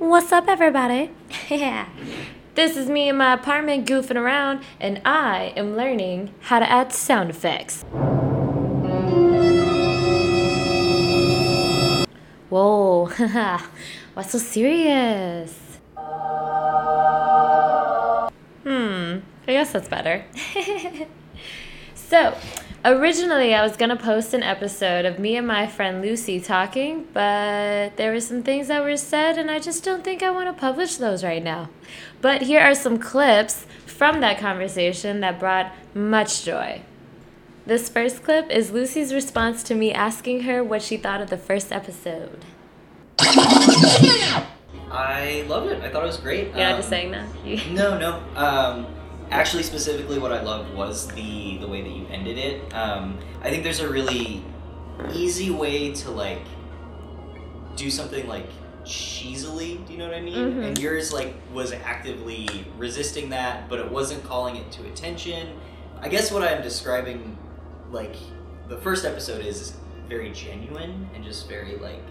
What's up, everybody? yeah. This is me in my apartment goofing around, and I am learning how to add sound effects. Whoa, what's so serious? Hmm, I guess that's better. so, originally I was gonna post an episode of me and my friend Lucy talking, but there were some things that were said, and I just don't think I wanna publish those right now. But here are some clips from that conversation that brought much joy. This first clip is Lucy's response to me asking her what she thought of the first episode. I loved it. I thought it was great. You're not Um, just saying that? No, no. Um, actually, specifically, what I loved was the the way that you ended it. Um, I think there's a really easy way to like do something like cheesily. Do you know what I mean? Mhm. And yours like was actively resisting that, but it wasn't calling it to attention. I guess what I'm describing, like the first episode, is very genuine and just very like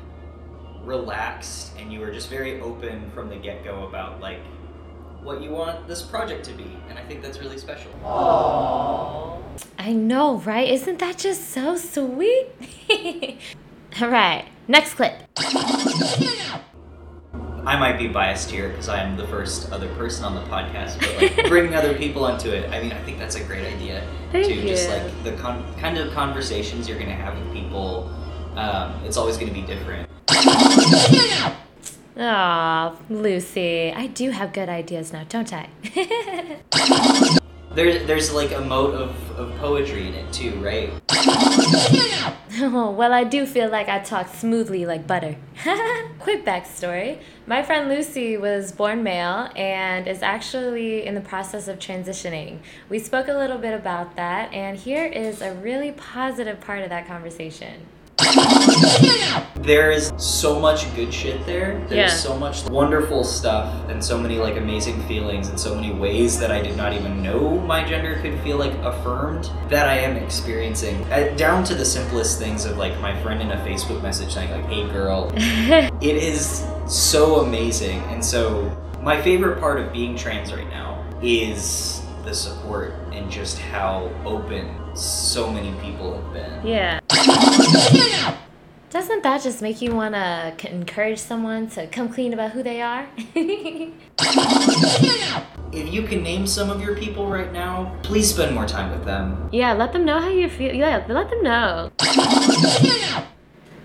relaxed and you were just very open from the get-go about like what you want this project to be and i think that's really special I know, right? Isn't that just so sweet? All right, next clip. i might be biased here because i'm the first other person on the podcast but like bringing other people onto it i mean i think that's a great idea Thank to just like the con- kind of conversations you're going to have with people um, it's always going to be different Aw, Lucy, I do have good ideas now, don't I? there, there's like a mode of, of poetry in it too right oh, well, I do feel like I talk smoothly like butter. Quick backstory my friend Lucy was born male and is actually in the process of transitioning. We spoke a little bit about that, and here is a really positive part of that conversation. There is so much good shit there. There's Yeah. so much wonderful stuff and so many like amazing feelings and so many ways that I did not even know my gender could feel like affirmed that I am experiencing. Uh, down to the simplest things of like my friend in a Facebook message saying like, "Hey girl." it is so amazing. And so my favorite part of being trans right now is the support and just how open so many people have been. Yeah. Doesn't that just make you want to encourage someone to come clean about who they are? If you can name some of your people right now, please spend more time with them. yeah, let them know how you feel. Yeah, let them know.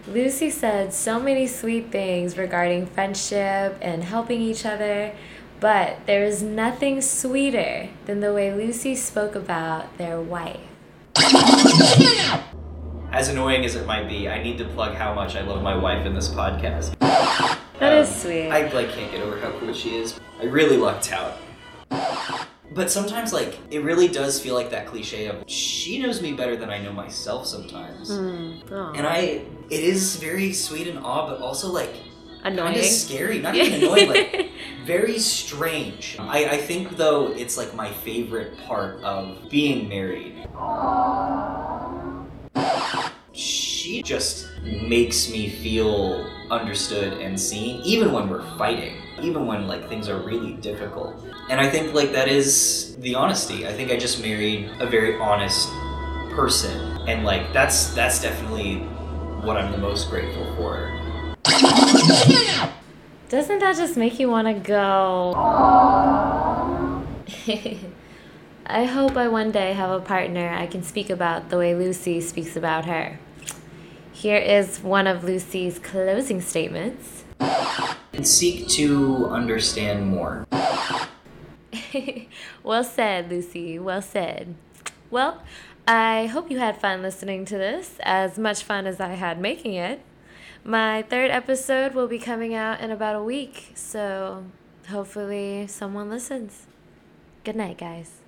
Lucy said so many sweet things regarding friendship and helping each other, but there is nothing sweeter than the way Lucy spoke about their wife. As annoying as it might be, I need to plug how much I love my wife in this podcast. That is Um, sweet. I like can't get over how cool she is. I really lucked out. But sometimes, like, it really does feel like that cliche of she knows me better than I know myself sometimes. Hmm. Aw. And I, it is very sweet and awe, but also like kind Annoying. of scary. Not even annoying, like very strange. I, I think though it's like my favorite part of being married. She just makes me feel understood and seen, even when we're fighting, even when like things are really difficult. And I think like that is the honesty. I think I just married a very honest person, and like that's that's definitely what I'm the most grateful for. Doesn't that just make you want to go? I hope I one day have a partner I can speak about the way Lucy speaks about her. Here is one of Lucy's closing statements. And seek to understand more. well said, Lucy. Well said. Well, I hope you had fun listening to this, as much fun as I had making it. My third episode will be coming out in about a week, so hopefully someone listens. Good night, guys.